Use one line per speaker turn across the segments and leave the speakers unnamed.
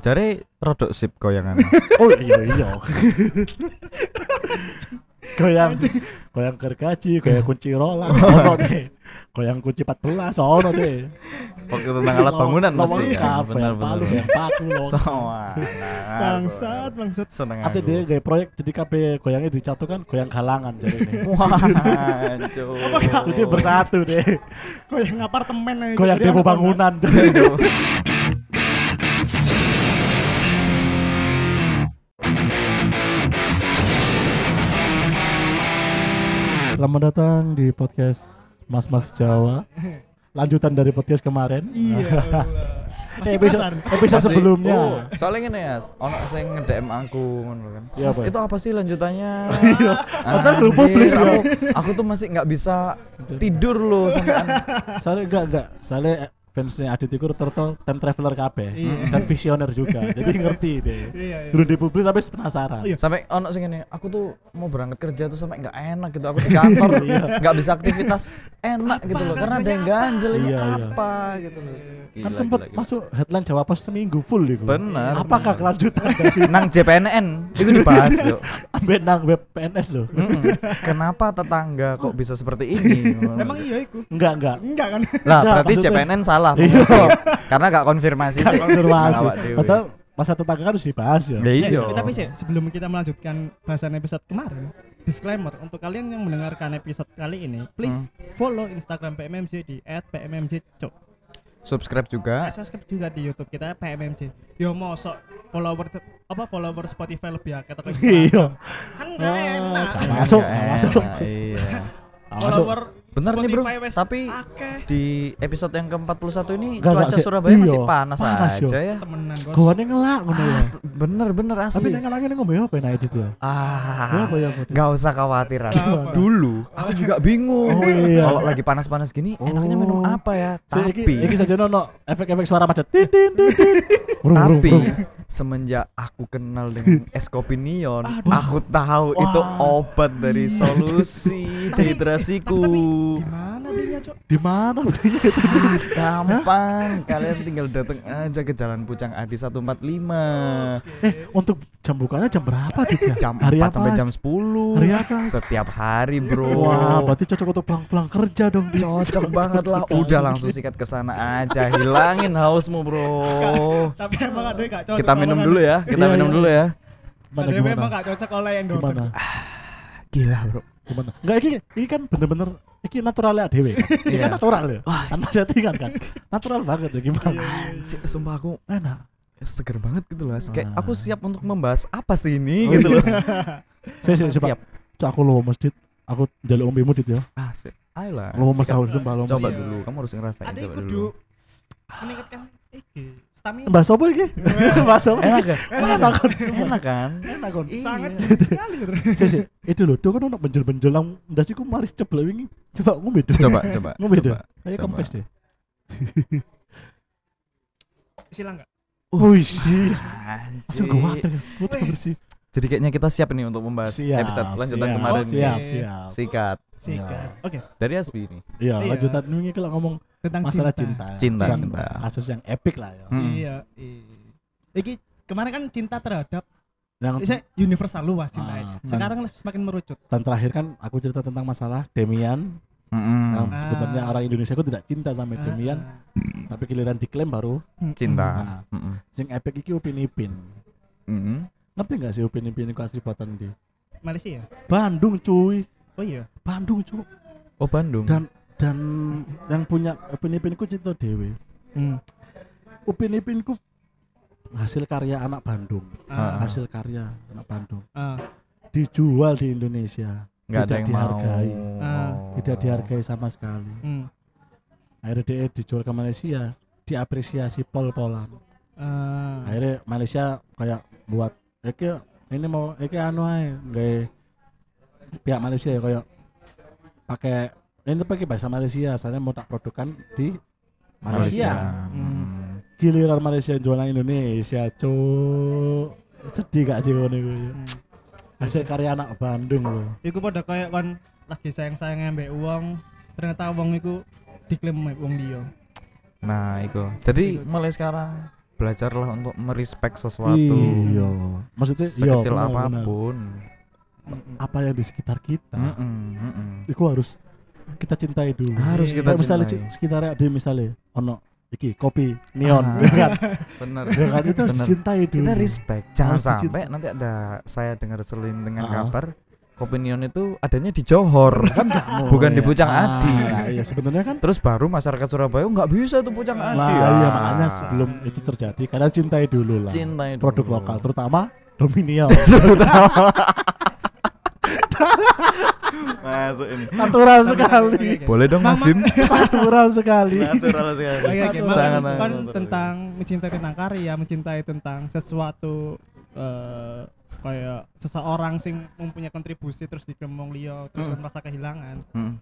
Jare rodok sip goyangan.
Oh iya iya. goyang goyang gergaji, goyang kunci rolas, ono deh. Goyang kunci 14 ono deh.
Waktu tentang alat bangunan mesti ya. Benar
goyang palu,
benar.
goyang paku lo.
Soalnya.
Bangsat, bangsat.
Seneng
Ate
aku.
dia gaya proyek jadi kabeh goyangnya dicatukan goyang galangan jadi ini.
Wah.
Jadi bersatu deh.
Goyang apartemen aja.
Goyang demo bangunan. Selamat datang di podcast Mas Mas Jawa. Lanjutan dari podcast kemarin.
Iya. Pasti
episode, episode
Pasti-
sebelumnya.
Oh, soalnya ngene ya, ono sing nge-DM aku ngono kan.
Iya,
Mas, itu apa sih lanjutannya?
Iya. Padahal belum publis ya.
aku, aku tuh masih nggak bisa tidur loh sampai
Soalnya enggak enggak, soalnya fansnya Adit itu rata-rata time traveler kabeh dan visioner juga. Jadi ngerti deh.
Iya, iya.
Dulu dipublis tapi penasaran.
Iya.
sampai ono sing ngene, aku tuh mau berangkat kerja tuh sampai nggak enak gitu. Aku di kantor nggak bisa aktivitas enak gitu loh karena ada yang ganjel ini
Iya, iya.
apa gitu loh.
kan
Gila,
sempat
gila, gila.
masuk headline Jawa Pos seminggu full itu.
Bener.
Apakah kelanjutan dari
nang JPNN itu dibahas yuk.
ambek nang web PNS loh?
Mm-mm. Kenapa tetangga kok bisa seperti ini?
Emang iya iku.
Enggak enggak.
Enggak kan?
Lah, berarti JPNN salah.
Iya.
Karena gak konfirmasi. Sih.
konfirmasi. Padahal masa tetangga kan harus dibahas ya.
Ya iya.
Eh, tapi sih sebelum kita melanjutkan bahasan episode kemarin, disclaimer untuk kalian yang mendengarkan episode kali ini, please follow Instagram PMMJ di @pmmjcok.
Subscribe juga.
Eh, subscribe juga di YouTube kita PMMJ. Yo mosok follower apa follower Spotify lebih akeh atau
Iya.
kan enggak enak.
Gak masuk, gak masuk.
enak, Iya.
Gak masuk.
Follower
Bener nih, Bro.
Wes
Tapi
akeh
di episode yang ke-41 ini
enggak
cuaca
sih.
Surabaya masih
Iya,
panas,
panas, yo.
aja ya.
temenan bos.
Gawane ngelak ngono ya.
Bener bener
Tapi
asli.
nek ngelaknya ngombe apa enak edit ya? Ya
Ah.
ya?
Gak usah khawatir? Dulu aku juga bingung.
Oh, iya.
Kalau lagi panas-panas gini enaknya minum
Oh.
apa ya?
So, iki,
Tapi
iki saja nono efek-efek suara macet.
Tapi. Semenjak aku kenal dengan es kopi neon, aku tahu itu obat dari solusi dehidrasiku.
Di mana belinya, Cok?
di mana belinya itu?
Gampang, kalian tinggal datang aja ke Jalan Pucang Adi 145.
Eh, untuk jam bukanya jam berapa Dit ya?
Jam
Hari
4
apa?
sampai jam 10.
Hari apa?
Setiap hari, Bro.
Wah, berarti cocok untuk pulang-pulang kerja dong. Dit.
Cocok banget lah. Udah langsung sikat ke sana aja. Hilangin hausmu, Bro.
Tapi emang ada yang gak cocok.
Kita minum dulu ya. Kita
Iya,
minum
iya.
dulu ya.
Gimana
Ada yang memang gak cocok oleh yang dosen.
Gimana?
Gila, Bro.
Gimana? Enggak iki iki kan bener-bener iki naturalnya dewe kan.
Iya.
kan natural ya. Tanpa settingan kan. Natural banget ya gimana?
Anjir, Sumpah aku
Enak.
seger banget gitu loh. Kayak
Ah.
aku siap untuk membahas apa sih ini
Oh,
gitu
iya.
loh.
Saya sih coba.
Siap.
Cok aku lo masjid. Aku jaluk ombe dit ya.
Ah, sip. Ayolah.
Lo
sikat.
sahur sumpah lo.
Coba
Iya.
dulu, kamu harus ngerasain
Ada
coba
kudu
dulu.
meningkatkan stamina.
Mbak sopo iki? Mbak sopo?
Enak kan?
Enak kan?
Enak kan?
Enak kan?
Sangat
Iya.
sekali. terus.
Itu lho, tuh kan ono benjol-benjol nang ndasiku mari ceblok wingi. Coba ngombe deh.
Coba, coba.
Ngombe deh.
coba.
kempes deh.
Silang enggak?
Wih sih. Langsung gua. Putar bersih.
Jadi kayaknya kita siap nih untuk membahas
Siap.
episode lanjutan
siap,
kemarin.
Oke.
Siap,
nih.
siap.
Sikat
Sikat. Oke,
dari Asbi ini.
Iya,
Iya.
lanjutan ini kalau ngomong
tentang
masalah cinta.
Cinta,
Dan
cinta.
Kasus yang epic lah ya.
Hmm.
Iya, iya. Iki kemarin kan cinta terhadap
Yang
Bisa universal luas cinta
Ah,
Sekarang lah semakin merucut.
dan terakhir kan aku cerita tentang masalah Demian
Mm-mm.
yang
Ah.
sebenarnya orang Indonesia itu tidak cinta sama Demian
Ah,
tapi giliran diklaim baru
ah.
Cinta.
Nah.
Mm-mm.
sing epic iki Upin Ipin
Mm-mm.
ngerti nggak sih Upin Ipin itu asli buatan di
Malaysia.
Bandung cuy
Oh iya.
Bandung cuy
Oh Bandung.
dan dan yang punya Upin Ipin ku cinta dewe
Hmm.
Upin Ipin ku hasil karya anak Bandung
Ah,
hasil karya anak Bandung
ah.
dijual di Indonesia
Nggak
tidak dihargai
mau.
Ah.
tidak dihargai sama sekali
Hmm.
akhirnya dia dijual ke Malaysia diapresiasi pol-polan
Ah.
akhirnya Malaysia kayak buat iki ini mau iki anu ae gawe pihak Malaysia ya kayak pakai ini pakai bahasa Malaysia asalnya mau tak produkan di Malaysia,
Hmm.
giliran Malaysia jualan Indonesia cuk sedih gak sih ngono iku
Hmm.
hasil karya anak Bandung loh
Iku pada kayak kan lagi sayang-sayang ambek uang, ternyata uang iku diklaim ambek uang dia.
Nah, itu. Jadi
Itu.
mulai sekarang belajarlah untuk merespek sesuatu
iya maksudnya iya
sekecil
benar. apa
pun
apa yang di sekitar kita
Mm-mm, mm-mm.
itu harus kita cintai dulu
harus
Iya.
kita
Kayak misalnya
cintai.
ci- sekitar ada misalnya ono iki kopi neon
Ah.
ya kan
bener
ya kan itu harus dicintai dulu
kita respect jangan
Harus
sampai nanti ada saya dengar selintingan
Ah.
kabar kopi neon itu adanya di Johor
kan
Bukan di. Pucang
Ah,
Adi.
iya sebenarnya kan
terus baru masyarakat Surabaya "Oh, nggak bisa tuh pucang adi
Nah,
Ah.
iya makanya sebelum itu terjadi karena cintai dulu lah
cintai dulu.
produk lokal terutama Dominion
masuk ini
natural sekali
boleh dong Mas Bim
natural sekali
natural sekali.
Sangat
Kan- tentang mencintai tentang karya, mencintai tentang sesuatu eh, kayak seseorang sing mempunyai kontribusi terus digemong liyo terus
Hmm.
merasa kehilangan.
Mm.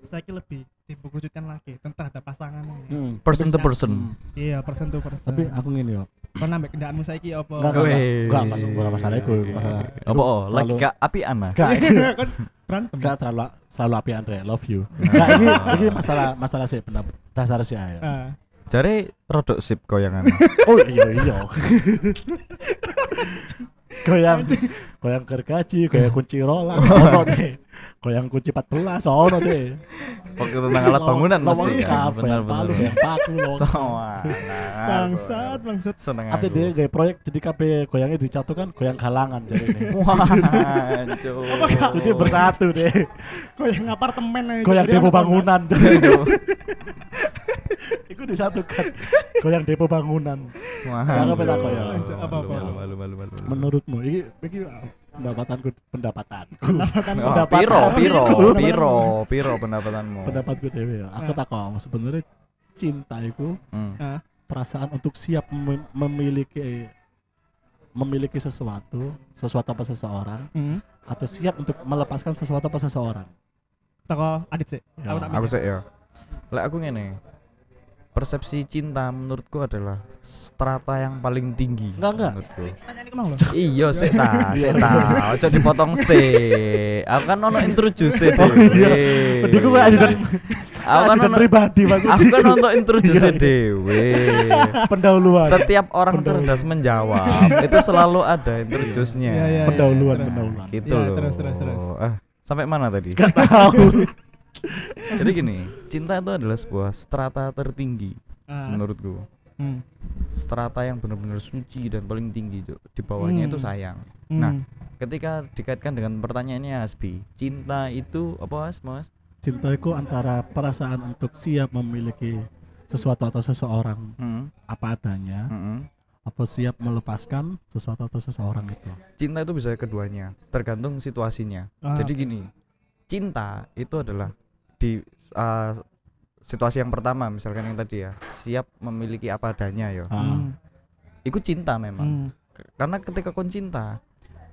Saya kira lebih dibukujukan lagi tentang ada pasangan.
Hmm.
person to person
Iya, persen to persen.
tapi aku ngene yo
kau nambah kendaraanmu saiki apa?
enggak enggak enggak, bukan masalah itu masalah
apa oh lagi gak api ana?
Enggak
Kan berantem.
enggak terlalu selalu api Andre. Love you. Enggak ini ini masalah masalah sih pendapat dasar sih ayo.
Ah,
Jare rodok sip goyangan
oh iya iya. Goyang goyang gergaji goyang kunci rola. Ono deh. Goyang kunci 14 ono deh
waktu tentang alat bangunan
lengkap,
ya.
goyang
benar
palu
benar.
goyang paku lo
sama
bangsat, bangsat.
seneng
Ate
aku.
dia gaya proyek jadi KB goyangnya dicatukan goyang galangan jadi ini.
wah hancur.
jadi bersatu deh.
Goyang apartemen aja.
goyang depo bangunan. Itu disatukan. Goyang depo bangunan.
Wah, malu, malu, malu.
menurutmu ini ini pendapatanku pendapatanku
Pendapatan
Oh,
Pendapatan.
piro, piro,
Pendapatan.
piro, piro pendapatanmu.
pendapatku dewe ya aku takut sebenarnya cinta itu
Hmm.
Ah,
perasaan untuk siap mem- memiliki memiliki sesuatu sesuatu apa seseorang
hmm.
atau siap untuk melepaskan sesuatu apa seseorang
Toko adit sih.
Ya,
Aku
sih ya. Lek aku ngene. Persepsi cinta menurutku adalah strata yang paling tinggi.
Enggak, enggak.
Menurutku. Iya, sik ta, sik ta. Ojo dipotong sik. Aku kan ono introduce
Oh, iya. Di gue ajudan
Aku kan
ajudan
ono
pribadi Mas.
Aku kan untuk introduce
Iya.
dewe.
pendahuluan
Setiap orang
Pendahuluan.
cerdas menjawab itu selalu ada introduce-nya.
Iya, iya,
pendahuluan pendahuluan
Gitu
Iya,
loh.
terus, terus, terus.
Ah, sampai mana tadi?
gak tahu
Jadi gini, cinta itu adalah sebuah strata tertinggi
Ah,
menurutku.
hmm.
Strata yang benar-benar suci dan paling tinggi, Cuk. Di bawahnya itu
Hmm.
sayang.
Hmm.
Nah, Ketika dikaitkan dengan pertanyaannya Hasbi, cinta itu apa Mas? Mas?
cinta itu antara perasaan untuk siap memiliki sesuatu atau seseorang
Hmm.
apa adanya
Mm-mm.
apa siap melepaskan sesuatu atau seseorang itu
Cinta itu bisa keduanya, tergantung situasinya.
Ah,
Jadi gini, cinta itu adalah di uh, situasi yang pertama misalkan yang tadi ya, siap memiliki apa adanya ya.
Ah,
hmm.
Itu cinta memang.
Hmm.
Karena ketika kon cinta,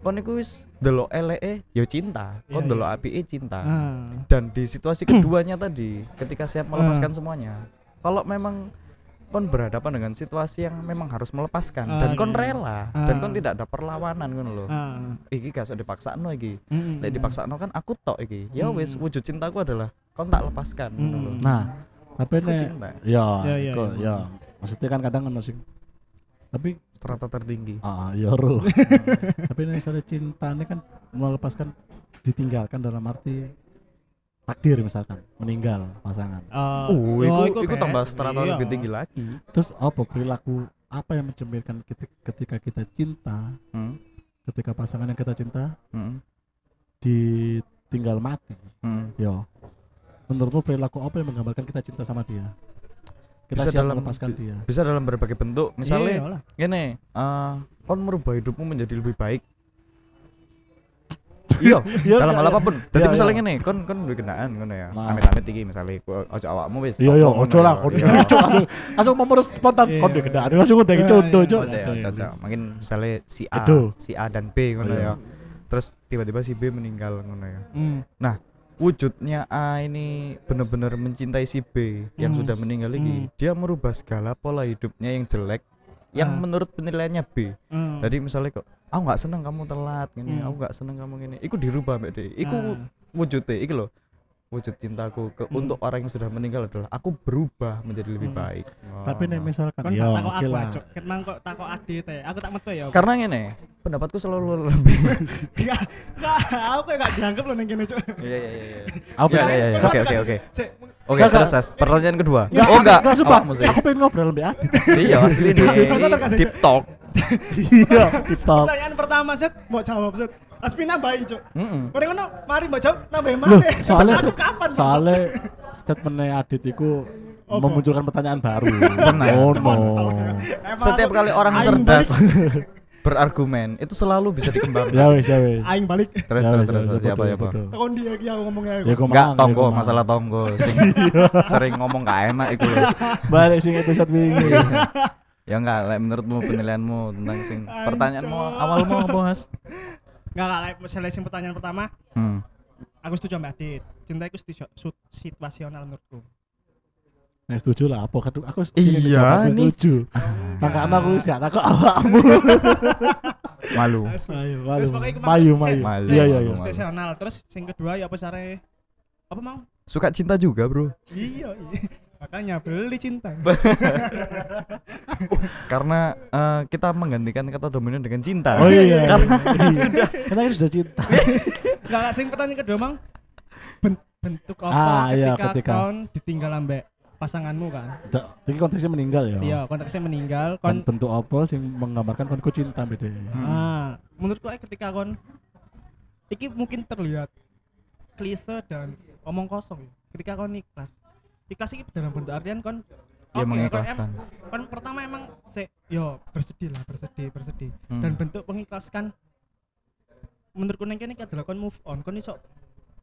kon iku wis delok eleke ya cinta, kon
Iya,
delok
iya.
apike cinta.
Ah.
Dan di situasi keduanya tadi, ketika siap melepaskan semuanya. Kalau memang kon berhadapan dengan situasi yang memang harus melepaskan
Ah,
dan kon
iya.
rela dan
Ah.
kon tidak ada perlawanan ngono loh.
Ah.
Iki gak usah dipaksakno iki.
Hmm.
Lek dipaksakno kan aku tok iki. Ya wis wujud cintaku adalah kon tak lepaskan ngono lho.
Hmm.
nah tapi nek
cinta
ya
Ya, ya,
iku,
ya.
ya maksudnya kan kadang kan sing tapi
strata tertinggi.
ah ya tapi nek misalnya cinta ini kan melepaskan ditinggalkan dalam arti takdir misalkan meninggal pasangan
Ah,
Oh, iku, iku,
Bek.
tambah strata
Iya.
lebih tinggi lagi.
terus apa perilaku apa yang mencerminkan keti- ketika kita cinta
Hmm.
ketika pasangan yang kita cinta
Hmm.
ditinggal mati
Hmm.
ya menurutmu perilaku apa yang menggambarkan kita cinta sama dia kita
Bisa
siap
dalam-
melepaskan dia
Bisa dalam berbagai bentuk.
Iya
Misalnya
lah.
gini, eh kon merubah hidupmu menjadi lebih baik. Iya,
Iya,
dalam
iya,
hal
iya.
apa pun. Jadi
Iya,
misalnya
iya.
gini, kon kon duwe kenaan ngono ya.
Nah.
Amit-amit iki misalnya ojo awakmu wis.
iya iya ojo lah
ya.
kon
Iya.
Cuk, langsung langsung memerus spontan
Iya.
kon di kendaraan langsung udah
Iya,
contoh
iya.
Ojo ya, ojo, ojo. Mungkin misalnya si A, si A dan B ngono
Iya.
ya. Terus tiba-tiba si B meninggal ngono ya.
Hmm.
Wujudnya A ini benar-benar mencintai si B yang
Hmm.
sudah meninggal ini.
Hmm.
Dia merubah segala pola hidupnya yang jelek yang menurut penilaiannya B.
Hmm.
Jadi misalnya kok aku nggak seneng kamu telat gini,
Hmm.
aku nggak seneng kamu gini. Iku dirubah mbak D. Iku
Ah.
wujudnya, iki loh. wujud cintaku ke
Hmm.
untuk orang yang sudah meninggal adalah aku berubah menjadi lebih
Hmm.
baik.
Tapi nih misalkan
Kon
ya
tak takok
oke
aku. Ket mang kok takok adit teh. Aku tak metu ya.
karena ngene, pendapatku selalu lebih.
Enggak, enggak, aku kayak enggak dianggap loh ning kene, Cuk.
Iya iya iya. iya.
Aku
Iya, iya, Oke, oke,
kasih.
oke.
Cek,
Oke,
Enggak,
terus Sas. pertanyaan kedua.
Enggak,
oh enggak,
enggak sumpah.
awakmu sih.
Aku pengen ngobrol lebih adit.
iya asli nih.
Masa terkasih,
Deep talk.
Iya, TikTok.
Pertanyaan pertama, Set, mau jawab, Set. Aspi nambahi, Cuk.
Mm-mm.
Ora ngono, mari mbok jawab nambahin
Loh,
maneh.
soalnya
Aku kapan,
soalnya statementnya Adit itu memunculkan pertanyaan baru.
Benar.
Oh no.
Setiap kali orang cerdas berargumen itu selalu bisa dikembangkan.
Ya wis, ya wis.
Aing balik.
Terus
Ya
terus terus
ya
terus, siapa
betul,
siapa?
betul.
Tekon dia iki aku ngomongnya
Ya
aku.
iku
Enggak
ya
tonggo,
iku
masalah tonggo sing sering ngomong gak enak itu loh.
Balik sing episode wingi.
Ya enggak, lek menurutmu penilaianmu tentang sing pertanyaanmu awalmu apa, Mas?
Enggak enggak like, misalnya sing pertanyaan pertama,
Hmm.
aku setuju sama Adit. Cinta itu situasional menurutku.
Nah, setuju lah apa kadung aku
Iya,
aku setuju. Mangkane aku wis gak takut awakmu.
Malu.
Malu. Mayu,
mang-
mayu.
Mayu.
Iya, iya, iya.
Malu.
Situasional. Terus sing kedua ya apa cara apa mau?
Suka cinta juga, Bro.
Iya, iya. Makanya beli cinta.
Karena eh, kita menggantikan kata dominan dengan cinta.
Oh iya.
Karena
sudah. Kita kan sudah cinta.
Enggak, enggak, sing pertanyaan kedua mang ben- bentuk apa
Ah, iya,
ketika,
ketika.
kon ditinggal ambek pasanganmu kan?
Iki konteksnya meninggal ya.
Iya, konteksnya meninggal
Kon bentuk apa sing menggambarkan konku cinta beda.
Hmm.
Ah, menurutku eh, ketika kon iki mungkin terlihat klise dan omong kosong ya. Ketika kon ikhlas. Iki dalam bentuk artian kon
dia
oke,
mengikhlaskan.
kon, kon pertama emang se yo bersedih lah, bersedih, bersedih.
Hmm.
Dan bentuk mengikhlaskan menurutku neng kene adalah kon move on, kon iso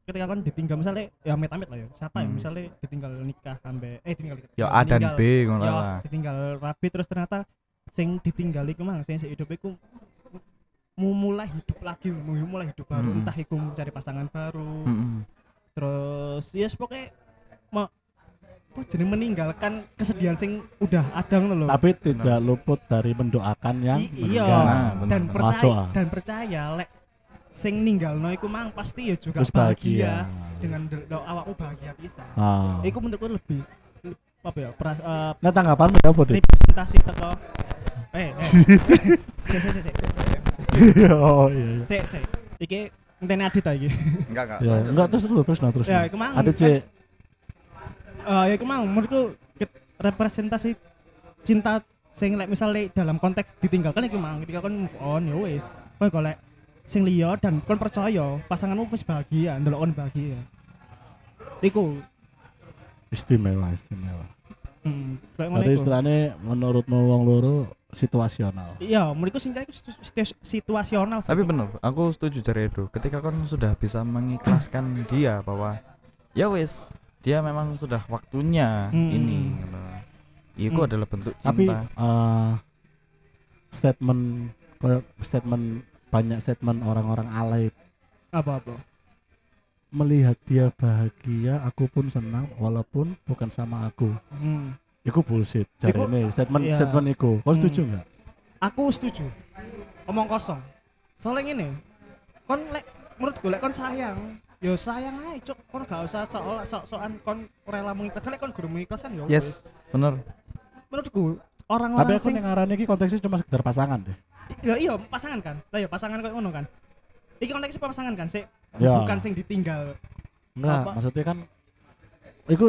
ketika kon ditinggal misalnya ya amit-amit lah ya. Siapa ya
Hmm.
misalnya ditinggal nikah ambe eh tinggal
Ya A dan. B ngono
ya
lah.
ditinggal rapi terus ternyata sing ditinggal iku mang sing hidup iku mau mulai hidup lagi mau mulai hidup baru
Mm-mm.
entah iku mencari pasangan baru
Mm-mm.
terus ya yes, pokoknya mau apa jadi meninggalkan kesedihan sing udah ada ngono loh
Tapi tidak luput dari mendoakan yang
I- iya.
Nah,
dan percaya
Masuk,
dan percaya lek sing ninggalno iku mang pasti ya juga
Terus
bahagia,
bahagia.
dengan de- do- awakmu bahagia bisa
Ah.
iku menurutku lebih apa ya pras, eh,
Nah tanggapanmu ya apa deh?
representasi teko eh eh sik sik sik
oh iya. iya.
sik sik iki ngenteni adit ta iki
Enggak, enggak.
Ya, enggak terus dulu terus nah terus.
ya
nah.
iku mang
Ada sih
eh ya iku mang menurutku representasi cinta sing lek misalnya dalam konteks ditinggalkan iku mang ketika kon move on ya wis kowe golek sing liya dan kon percaya pasanganmu wis bahagia ndelok kon bahagia iku
istimewa istimewa.
hmm, iku.
istilahnya menurutmu wong loro situasional.
iya iku situ- situ- situasional
Tapi
satu.
bener, aku setuju cari Edo. Ketika kon sudah bisa mengikhlaskan dia bahwa ya wis, dia memang sudah waktunya
Hmm.
ini. gitu. Itu
Hmm.
adalah bentuk
Tapi
cinta.
eh, statement statement banyak statement orang-orang alay
apa apa
melihat dia bahagia aku pun senang walaupun bukan sama aku
hmm.
Iku bullshit cari
Iku-
ini statement
iya.
statement iku kau
Hmm.
setuju nggak
aku setuju omong kosong soalnya ini kon lek menurutku lek kon sayang yo sayang aja cok kon gak usah sok sok sokan kon rela mengikhlaskan. Lek kon guru mengikhlaskan yo wis.
Yes, bener.
menurutku
tapi
orang-orang
aku
sing
yang ngarani iki konteksnya cuma sekedar pasangan deh.
Ya iya pasangan kan. Lah ya pasangan kayak ngono kan. Iki konteksnya pasangan kan sih
Ya.
bukan sing ditinggal.
Enggak
Apa?
maksudnya kan iku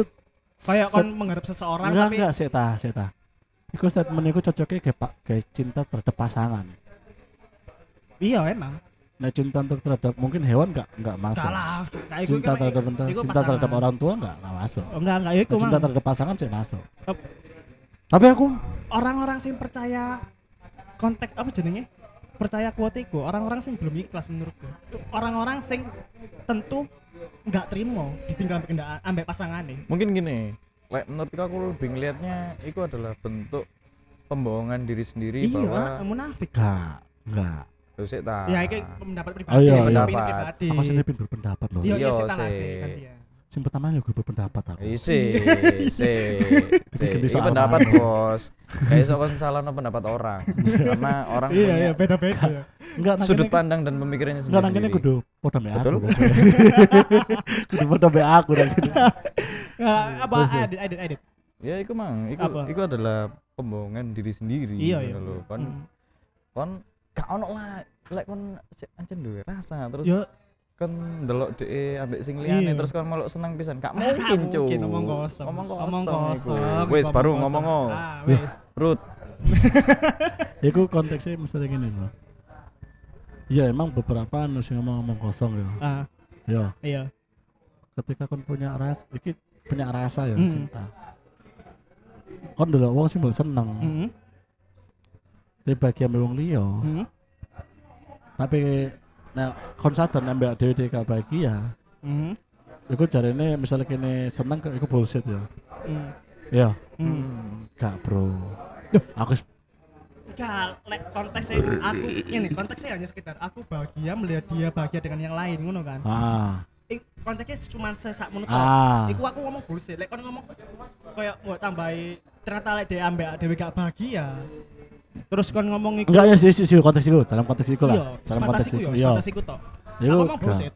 kayak kon mengharap seseorang
enggak
tapi
enggak sih ta sih ta iku statement iku cocoknya kayak pak kayak cinta terhadap pasangan.
Iya emang
nah cinta untuk terhadap mungkin hewan enggak enggak masuk.
Iku-
cinta
iku-
terhadap
iku
cinta
pasangan.
terhadap orang tua enggak enggak masuk.
Oh, enggak enggak iku
Nah, cinta
mang.
terhadap pasangan sih masuk.
Ap-
tapi aku
orang-orang sing percaya konteks apa jenenge? Percaya kuote iku orang-orang sing belum ikhlas menurutku. Orang-orang sing tentu nggak terima ditinggal ambek kendaraan ambek pasangane.
Mungkin gini, lek menurutku aku lebih ngelihatnya itu adalah bentuk pembohongan diri sendiri
iya
bahwa
munafik.
Enggak enggak
Yo sik ta.
ya iki pendapat pribadi
Oh, iya,
opini
iya.
pribadi
aku sendiri pin berpendapat loh
iya iya
Iya,
sih.
sih
gantian
sing pertama ya gue berpendapat aku
Isi, isi, isi. pendapat bos. Kayak sok kon salah pendapat orang. Karena orang
iya
punya
iya beda beda ya
Enggak
sudut pandang dan pemikirannya
Enggak
sendiri.
kene kudu padha mbek aku. Kudu padha mbek aku nang kene.
Ya, apa edit edit edit.
Ya, itu mang,
Apa?
itu adalah pembohongan diri sendiri.
Iya, iya.
lho. Kon
Hmm.
kon gak ono lah lek kon ancen duwe rasa terus
Yo
kon ndelok dhek ambek sing liyane
Iya.
terus kon melok seneng pisan. Gak mungkin, Cuk.
mungkin, omong kosong.
Ngomong kosong.
Omong kosong.
Wis baru
omong
ngomong
kosong.
oh.
Ah, wis.
Rut.
Iku konteksnya mesti gini loh. Ya emang beberapa anu sing ngomong-ngomong kosong ya.
Ah,
Ya,
iya.
ketika kon punya ras, iki punya rasa ya
Mm.
cinta. Kon dulu wong sing mbok seneng,
Heeh.
Tapi bagian wong liya.
Heeh.
Tapi nah kon sadar nambah dhewe gak bahagia.
Heeh.
Iku jarene misalnya kene seneng kok iku bullshit ya.
Hmm.
Ya,
Hmm.
gak bro. Aku s-
Enggak, lek konteksnya aku ini konteksnya hanya sekitar aku bahagia melihat dia bahagia dengan yang lain ngono kan.
ah,
Ik, konteksnya cuma sesak menurut
ah.
Iku aku ngomong bullshit, lek kon ngomong kayak mau tambahi ternyata lek dia ambek dewe gak bahagia. Terus kon ngomong iku
Enggak ya sih sih sih, konteks itu dalam konteks itu
iya,
lah. Dalam
sebatas
konteks
iku
itu.
ya,
Iya.
sebatas iku tok.
Iku
Aku ngomong bullshit.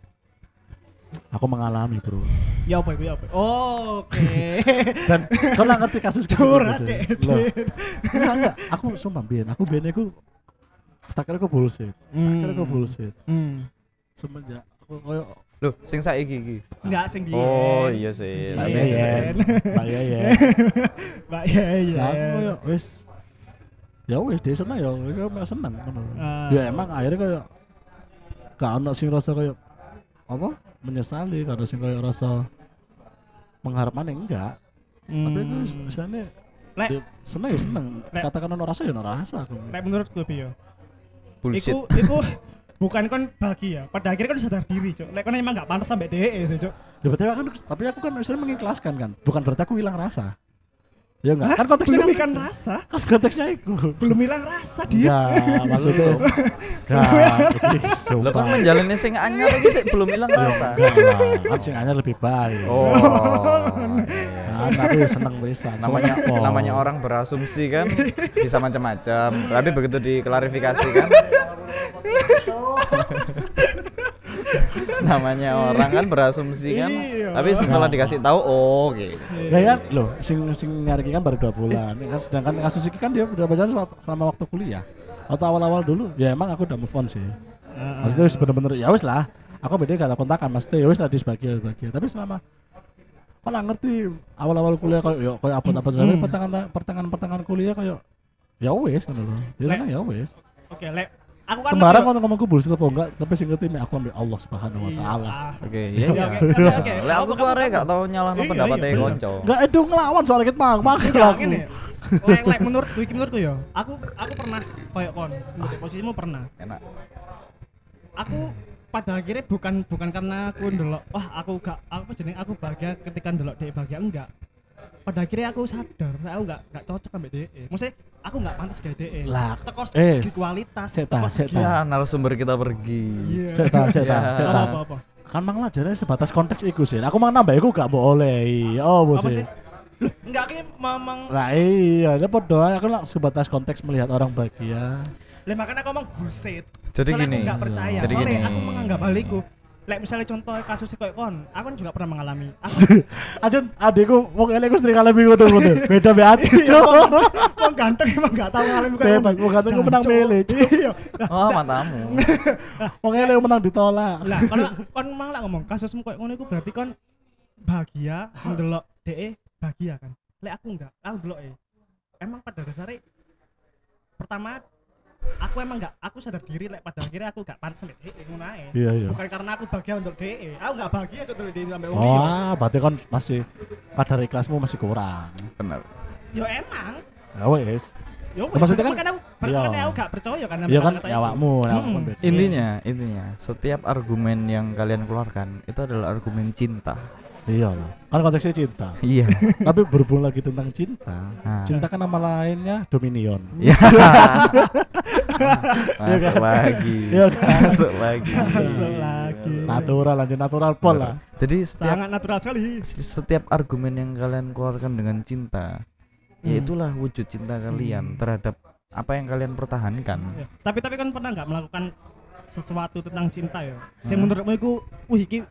Aku mengalami, Bro.
Ya apa iku ya apa? Oh, Oke.
Dan kau lah ngerti kasus kasus
deh.
Loh. Enggak, enggak. Aku sumpah biyen, aku biyen aku tak kira aku bullshit. Tak kira aku bullshit.
Hmm.
Semenjak aku koyo
Loh, sing saiki iki.
Enggak sing biyen.
Oh, iya sih.
Mbak. Yeyen.
Mbak Yeyen.
Mbak.
Lah aku koyo wis ya wis dia seneng ya, aku malah seneng ngono.
Ah.
Ya emang akhirnya koyo gak ono sing rasa koyo apa? Menyesali, gak ono sing koyo rasa mengharapkan enggak. Tapi aku
Hmm.
misalnya
Lek
seneng ya seneng.
Lek-
Katakan ono rasa ya ono rasa aku.
lek menurutku Bio.
Bullshit.
Iku iku bukan kon bahagia, pada akhirnya kon sadar diri, Cuk. Lek kon emang gak pantas sampai DE sih, Cuk.
Ya kan tapi aku kan misalnya mengikhlaskan kan. Bukan berarti aku hilang rasa. Ya enggak? Kan konteksnya
belum
kan,
rasa,
kan konteksnya itu.
belum hilang rasa dia.
Enggak, maksudnya enggak.
Lah kan menjalani sing anyar lagi sih belum hilang rasa.
Enggak kan sing anyar lebih baik.
Oh.
Kan aku ya seneng bisa.
namanya
Oh.
namanya orang berasumsi kan bisa macam-macam tapi begitu diklarifikasi kan namanya orang kan berasumsi kan
Iya.
tapi setelah dikasih tahu oh gitu
Enggak ya, loh, sing sing nyari kan baru dua bulan. Kan sedangkan kasus ini kan dia udah berjalan selama- waktu kuliah. Atau awal-awal dulu, ya emang aku udah move on sih. Maksudnya wis bener-bener ya wis lah. Aku beda gak ada kontakan, maksudnya ya wis lah di sebagian sebagian. Tapi selama kau lah ngerti awal-awal kuliah kayak yo kayak apa-apa tapi
Hmm.
pertengahan pertengahan pertengahan kuliah kayak ya wis kan loh. Ya seneng ya wis.
Oke, lek aku kan
Sembarang kalau ngomongku bullshit apa enggak, tapi sing ngerti aku ambil Allah Subhanahu wa
Iya.
taala.
oke
Iya,
iya
oke, oke, oke.
Aku tuh arek gak tau nyalah
Iya,
pendapatnya
iya,
konco
Enggak edo ngelawan soal kita mang, mang
Enggak,
aku.
Lek lek menurutku iki menurutku ya. Aku aku pernah koyo kon, menurut posisimu pernah.
enak
Aku pada akhirnya bukan bukan karena aku ndelok wah aku gak apa jeneng aku bahagia ketika ndelok dia bahagia enggak. Pada akhirnya aku sadar aku gak gak cocok ambek DE. Maksudnya aku gak pantas kayak DE.
Lah,
teko
eh,
segi kualitas,
seta, seta.
ya narasumber kita pergi
Iya.
Seta, seta,
Ya.
seta.
Apa apa apa.
kan mang lajarnya sebatas konteks iku sih. Aku mang nambah iku gak boleh. Oh, bos.
Sih? Loh, enggak ki memang
Lah iya, dia podo aku lah sebatas konteks melihat orang bahagia.
Lah makanya aku ngomong bullshit.
Jadi
Soalnya
gini.
aku nggak percaya.
Jadi
Soalnya
gini.
aku menganggap hal itu. Lek misalnya contoh kasusnya kayak kon, aku kan juga pernah mengalami. Aku
Ajun, adikku wong elek sering ngalami ngono ngono. Beda be ati,
Iya,
Cuk.
Wong ganteng emang gak tahu ngalami kayak
Bebas, wong ganteng ku menang milih, Cuk.
Iya.
Oh matamu
Wong elek menang ditolak.
Lah, kon kon mang lah ngomong kasusmu kayak ngono iku berarti kon bahagia ndelok DE bahagia kan. Lek aku enggak, aku ndelok e. Emang pada dasarnya pertama aku emang enggak aku sadar diri lek pada akhirnya aku gak pantas sampe DE ngono ae.
Iya, iya.
Bukan karena aku bahagia untuk DE. Aku gak bahagia untuk DE sampe wong liya.
Wah, berarti kan masih kadar ikhlasmu masih kurang.
benar
Ya emang.
Ya wes.
Ya
Nah, maksudnya kan-
kan aku
Iya.
aku gak percaya kan
Iya kan ya awakmu, ya
Hmm.
intinya intinya setiap argumen yang kalian keluarkan itu adalah argumen cinta
Iya lah. Kan konteksnya cinta.
iya
Tapi berhubung lagi tentang cinta.
Nah.
Cinta kan nama lainnya Dominion.
Ya.
Iya
Masuk
kan?
lagi.
Iya kan?
Masuk lagi.
Masuk lagi.
Natural aja natural pol lah.
Jadi setiap
Sangat natural sekali.
setiap argumen yang kalian keluarkan dengan cinta, ya itulah wujud cinta kalian terhadap apa yang kalian pertahankan
Ya. Tapi tapi kan pernah nggak melakukan sesuatu tentang cinta ya?
Hmm.
menurutmu iku wih iki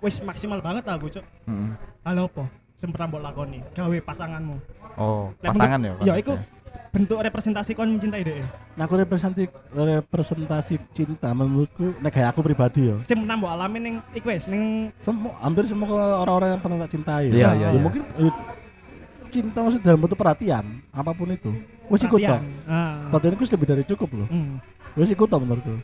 wis maksimal banget lah gue, Cuk.
Mm-mm.
Halo apa? Sing pernah mbok lakoni gawe pasanganmu.
oh
Lek
pasangan ya
Ya iku
konteksnya.
bentuk representasi kon mencintai dhek.
Nah, aku representasi representasi cinta menurutku nek kayak aku pribadi ya.
Sing pernah mbok alami ning iku wis ning
Semua hampir semua orang-orang yang pernah tak cintai.
Iya,
ya.
iya,
Ya
iya.
mungkin eh, cinta maksud dalam bentuk perhatian apa pun itu. Wis ikut toh.
perhatian. Ah.
Itu lebih dari cukup loh.
Hmm.
Wis ikut toh menurutku.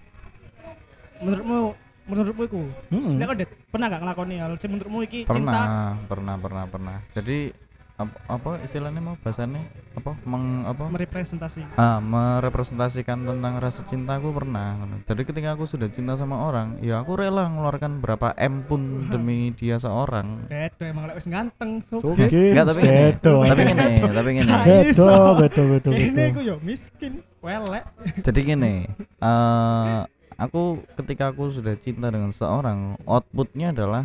Menurutmu menurutmu iku?
Hmm.
Nek pernah gak ngelakoni hal sing menurutmu iki? Cinta?
Pernah pernah pernah pernah. Jadi apa, apa istilahnya mau bahasannya apa meng apa?
Merepresentasi.
Ah merepresentasikan tentang rasa cintaku pernah. Jadi ketika aku sudah cinta sama orang ya aku rela mengeluarkan berapa m pun demi dia seorang.
Bedo emang lek wis ganteng so
Oke,
Enggak, tapi
bedo.
tapi gini tapi gini.
Bedo, bedo, bedo,
ini aku yo miskin welek.
Jadi gini eh aku ketika aku sudah cinta dengan seorang outputnya adalah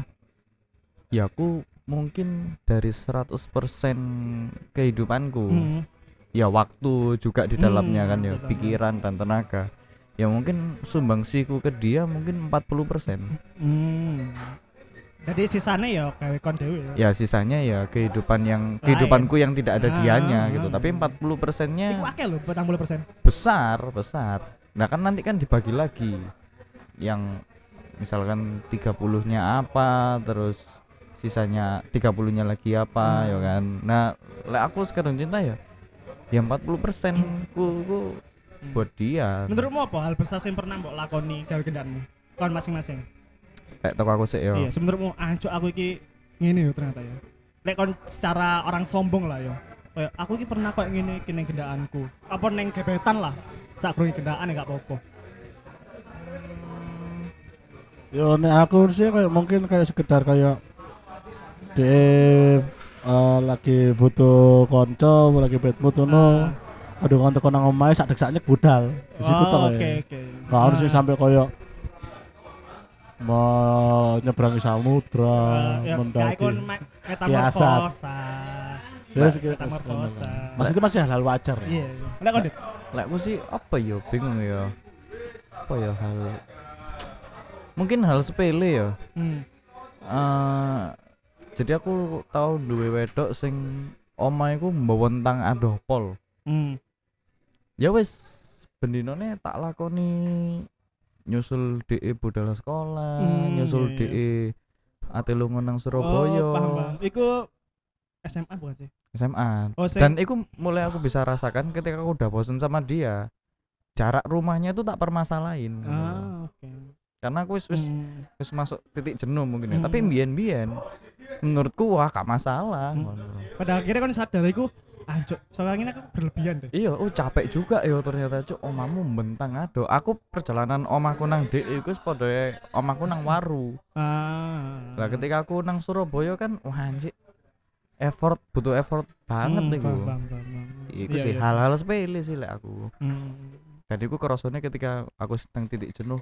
ya aku mungkin dari 100% kehidupanku
Hmm.
ya waktu juga di dalamnya
Hmm,
kan ya pikiran dan tenaga ya mungkin sumbangsiku ke dia mungkin 40%
Hmm. Jadi sisanya ya gawe kon dhewe ya.
ya sisanya ya kehidupan yang
Lain.
kehidupanku yang tidak ada
Ah,
dianya
ah,
gitu
ah.
tapi 40 persennya
Iku akeh lho 40%.
besar besar nah kan nanti kan dibagi lagi yang misalkan 30 nya apa terus sisanya 30 nya lagi apa
Hmm.
ya kan nah lek aku sekarang cinta ya ya 40 persen ku, ku buat dia
Menurutmu apa hal besar sing pernah mbok lakoni gawe kendaraanmu? Kon masing-masing.
kayak toko aku sih ya
Iya, menurutmu anjuk aku iki ngene yo ternyata ya. Lek kon secara orang sombong lah ya. Kayak aku iki pernah kok ngene iki ning kendaraanku. Apa ning gebetan lah. Sak grungi kendaan ya gak apa-apa.
Yo nek aku sih kayak mungkin kayak sekedar kayak de eh, lagi butuh konco, lagi bad mood ngono. Aduh kon teko nang omahe sak dek budal. Di situ
Oh. Oke, oke.
Nggak harus sih
Ah.
sampai nyeberangi samudra,
kayak
mendaki.
kon me- metamorfosa. Metamorfosa.
Maksudnya masih hal-hal wajar. ya?
Iya. Lek kon Dit?
lek aku sih apa ya bingung ya apa ya hal mungkin hal sepele ya
Hmm.
Eh, jadi aku tahu duwe wedok sing omahe ku mbawentang adoh pol
Hmm.
ya wis bendinone tak lakoni nyusul DE budal sekolah
Hmm,
nyusul
iya,
DE ate lunga nang Surabaya
Oh, paham, paham. Iku SMA bukan sih?
SMA
Oh,
dan itu mulai aku bisa rasakan ketika aku udah bosen sama dia jarak rumahnya itu tak permasalahin loh.
Ah, oke.
karena aku wis wis
Hmm.
wis masuk titik jenuh mungkin ya
Hmm.
tapi mbien-mbien menurutku wah gak masalah
Hmm. Pada akhirnya kan sadar iku anjuk, soalnya ini aku berlebihan deh.
iya oh capek juga ya ternyata cuk omamu bentang ado aku perjalanan omahku nang DE iku wis padha omahku nang waru
Ah.
lah ketika aku nang Surabaya kan wah anjir effort butuh effort banget
Hmm,
nih
paham, paham, paham, paham.
Iku
Iya,
sih
iya
hal-hal sepele sih lek aku
Hmm.
dan iku kerasanya ketika aku sedang titik jenuh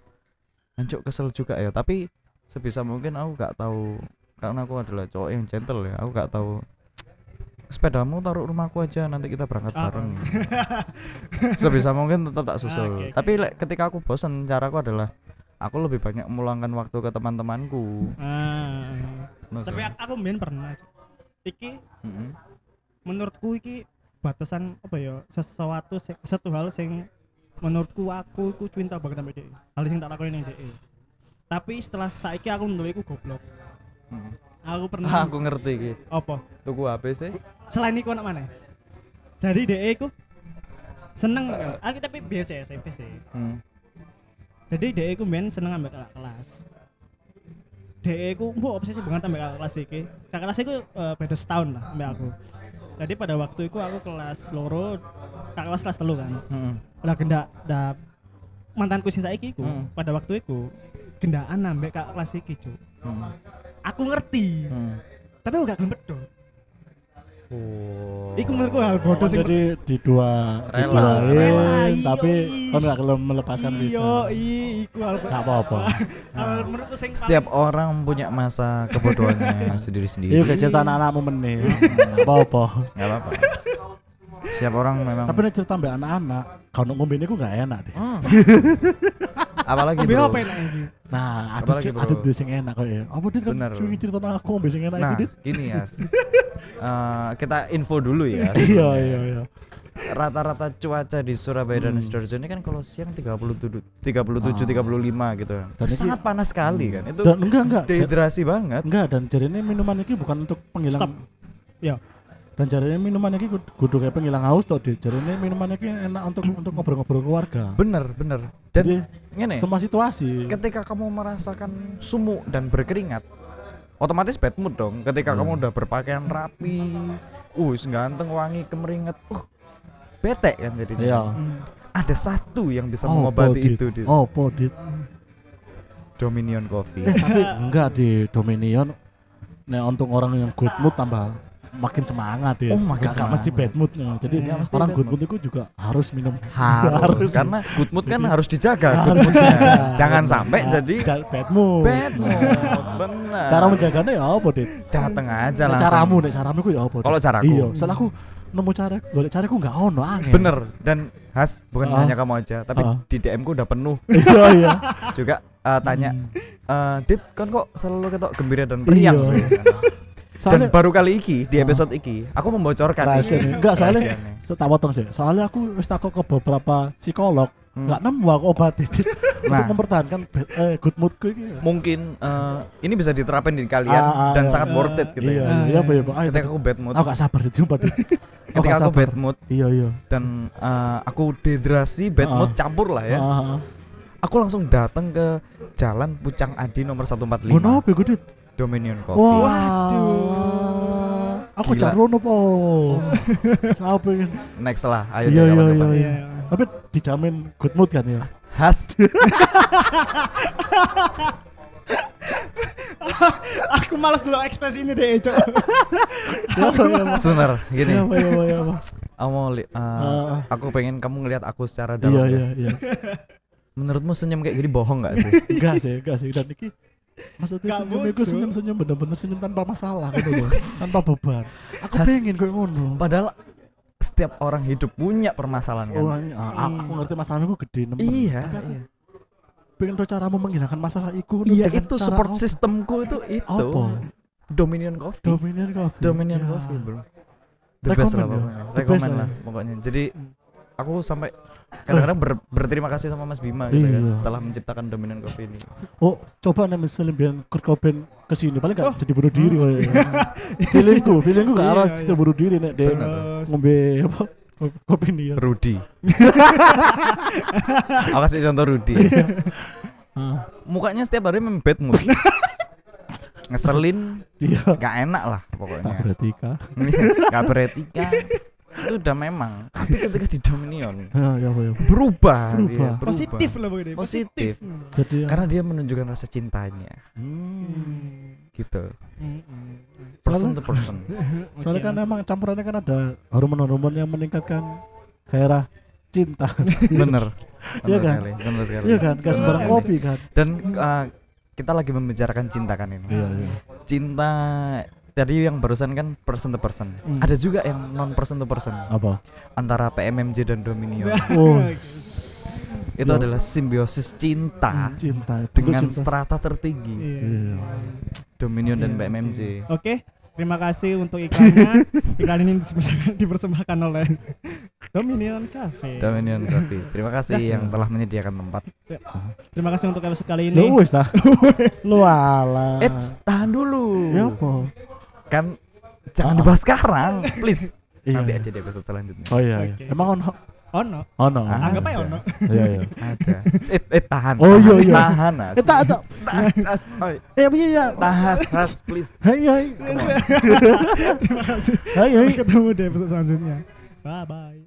anjuk kesel juga ya tapi sebisa mungkin aku gak tahu karena aku adalah cowok yang gentle ya aku gak tahu sepedamu taruh rumahku aja nanti kita berangkat
Ah,
bareng sebisa mungkin tetap tak susul
Ah, oke.
tapi lek ketika aku bosen caraku adalah aku lebih banyak meluangkan waktu ke teman-temanku
Ah.
Ngono
Tapi aku, aku main pernah. Iki
Mm-mm.
menurutku iki batasan apa ya sesuatu satu hal sing menurutku aku iku cinta banget sama dia hal sing tak lakuin dia tapi setelah saiki aku menurut iku goblok.
Mm-mm.
aku pernah
Ah, aku ngerti iki.
Apa?
Tuku HP sih.
Selain iku anak mana dari DE iku seneng. Aku tapi biasa ya SMP sih.
Hmm.
jadi DE iku main seneng ambil kelas DE iku mbok obsesi banget ambil kakak kelas iki kakak kelas iku eh, beda setahun lah ambil aku jadi pada waktu itu aku kelas loro kakak kelas kelas telu kan
Mm-mm.
udah gendak dah mantanku sing saiki iku
Hmm.
pada waktu itu gendaan ambek kakak kelas iki cu
Mm.
aku ngerti
Mm.
tapi aku gak gelem pedot
Oh.
iku menurutku hal bodoh sing
jadi di dua
Rela,
diselain,
rela,
tapi
iya.
kan nggak belum melepaskan bisa
Iya, iya, iku hal
nggak apa-apa
hal menurutku sing paling-
Setiap orang punya masa kebodohannya sendiri-sendiri.
iya cerita anak-anakmu meneh nggak apa-apa
Nggak apa-apa. Setiap orang memang
tapi nek cerita mbak anak-anak kalau ngombe ini gak enak deh.
Hmm. Apalagi bro.
apa enak iki?
Nah, ada ada tuh sing enak kok ya. Apa dit kan cerita aku ngombe sing enak
Nah,
dit.
gini ya. Eh, kita info dulu ya.
Iya iya iya.
Rata-rata cuaca di Surabaya dan
Hmm.
Sidoarjo ini kan kalau siang 37 37 35 gitu.
Dan ini-
Sangat panas sekali kan. Itu
Dan enggak enggak.
dehidrasi banget.
Enggak dan jadi ini minuman ini bukan untuk penghilang
Stop. Ya.
dan jadi ini minuman ini kudu- kayak penghilang haus toh dit. Jadi ini minuman ini enak untuk untuk ngobrol-ngobrol keluarga.
Bener, bener. Dan
Jadi
ngene,
semua situasi.
ketika kamu merasakan sumuk dan berkeringat, otomatis bad mood dong. Ketika
Hmm.
kamu udah berpakaian rapi, uh, ganteng, wangi, kemeringet, uh, bete kan jadinya.
Iya.
Hmm.
Ada satu yang bisa
Oh,
mengobati
Dit.
itu di
Oh, podit.
Dominion Coffee.
Eh, tapi enggak di Dominion Nah, untuk orang yang good mood tambah makin semangat ya.
Oh, makin
enggak mesti bad moodnya. Jadi
Nggak mesti
orang good
mood.
mood itu juga harus minum
harus,
Harus.
karena good mood kan
Jadi-
harus dijaga good moodnya. jangan sampai
Nah,
jadi
ja- bad mood.
bad mood benar
Cara menjaganya ya apa, Dit?
dateng aja langsung
caramu, nek caramu ku ya apa? Dit?
Kalau caraku?
Iya, soalnya aku nemu cara golek caraku enggak ono angin.
bener dan Has bukan
Ah.
hanya kamu aja tapi
Ah.
di DM ku udah penuh
Iya, iya.
juga eh, tanya
Hmm.
eh, Dit kan kok selalu ketok gembira dan periang
Iya.
Sih?" dan
Soalnya
baru kali iki di
Ah.
episode iki aku membocorkan
rahasia
ini.
nih. Enggak, soalnya tak potong sih. Soalnya aku wis takut ke beberapa psikolog,
Hmm.
enggak nemu aku obat untuk
Nah.
mempertahankan bad- eh, good moodku ini.
mungkin eh, ini bisa diterapin di kalian
Ah, ah,
dan
iya.
sangat worth it gitu
Iya,
ya
iya, iya, ya, Pak? Ayo,
ketika aku bad mood
Aku gak sabar Dit. Aku
ketika aku
sabar.
bad mood
Iya, iya.
dan eh, aku dehidrasi bad
Ah.
mood campur lah ya aku langsung datang ke Jalan Pucang Adi nomor 145
Ngono apa gue?
Dominion Coffee
Waduh. Aku jak rono po. Siapa ini?
next lah ayo
Iya,
deh
iya,
kapan-kapan.
iya.
Iya.
Tapi dijamin good mood kan ya?
Has
Aku males dulu ekspresi ini deh, Cok.
sebentar gini
Iya, apa, iya, apa, iya, apa.
aku mau li- eh,
Ah.
aku pengen kamu ngelihat aku secara dalam
Iya,
ya.
iya, iya.
menurutmu senyum kayak gini bohong gak sih
Enggak sih, enggak sih. Dan iki maksudnya
Gak
senyum itu
bodoh.
senyum-senyum bener-bener senyum tanpa masalah gitu loh. tanpa beban. Aku
Has-
pengen kayak ngono.
padahal setiap orang hidup punya permasalahan kan
Oh, ah, aku ngerti masalahku gede nemen.
iya
Tapi aku
iya.
pengen tau caramu menghilangkan masalah.
Iya itu
cara
support
apa?
sistemku itu itu
Apa?
Dominion Coffee
Dominion Coffee.
Dominion
Ya.
Coffee bro the best lah
Recommend ya?
pokoknya
best
lah
lah ya?
pokoknya jadi
Hmm.
Aku sampai kadang-kadang ber- berterima kasih sama Mas Bima gitu kan
Iya.
setelah menciptakan Dominion Coffee ini
Oh, coba nih misalnya biar Kurt Cobain ke sini paling gak
Oh.
jadi bunuh diri kayaknya. feelingku, feelingku gak
Iya,
arah
iya.
jadi bunuh diri nek dia ngombe apa kopi ini ya.
Rudy aku kasih contoh Rudy
Ah,
mukanya setiap hari bad mood ngeselin
Iya.
gak enak lah pokoknya
berarti kah?
Itu udah memang tapi ketika di Dominion
ya apa ya.
berubah,
Berubah.
dia,
positif lah pokoknya.
Positif.
Hmm.
Jadi ya.
karena dia menunjukkan rasa cintanya
Hmm.
gitu
Hmm,
person to person
Soalnya kan emang campurannya kan ada hormon-hormon yang meningkatkan gairah cinta.
bener
Iya kan?
bener sekali
Iya kan? Gak sembarang kopi kan?
dan uh, kita lagi membicarakan cinta kan ini
Iya, iya.
cinta tadi yang barusan kan person to person
Hmm.
ada juga yang non person to person
Apa?
antara PMMJ dan Dominion
Oh.
itu adalah simbiosis cinta
cinta. Bentuk
dengan
cinta.
strata tertinggi
Iya.
Iya.
Dominion dan
Iya.
PMMJ
Oke, terima kasih untuk iklannya. Iklan ini dipersembahkan, dipersembahkan oleh Dominion Cafe.
Dominion Coffee terima kasih yang telah menyediakan tempat
Terima kasih untuk episode kali
Lu
ini.
wis ta? Lu ala.
eh tahan dulu
Ya apa?
Kan jangan
Ah.
dibahas sekarang please
Iya.
nanti aja di episode selanjutnya
Oh iya, iya.
Oke.
Emang ono?
Oh no,
Ono.
Ah.
anggap aja ono.
Iya, iya.
ada eh, eh tahan
Oh,
tahan,
iya, iya.
tahan Nas.
Eh,
tas, oi.
Eh, iya, iya.
tahas tas please
Hai, hai.
Terima kasih.
Hai, hai.
Ketemu di episode selanjutnya. Bye bye.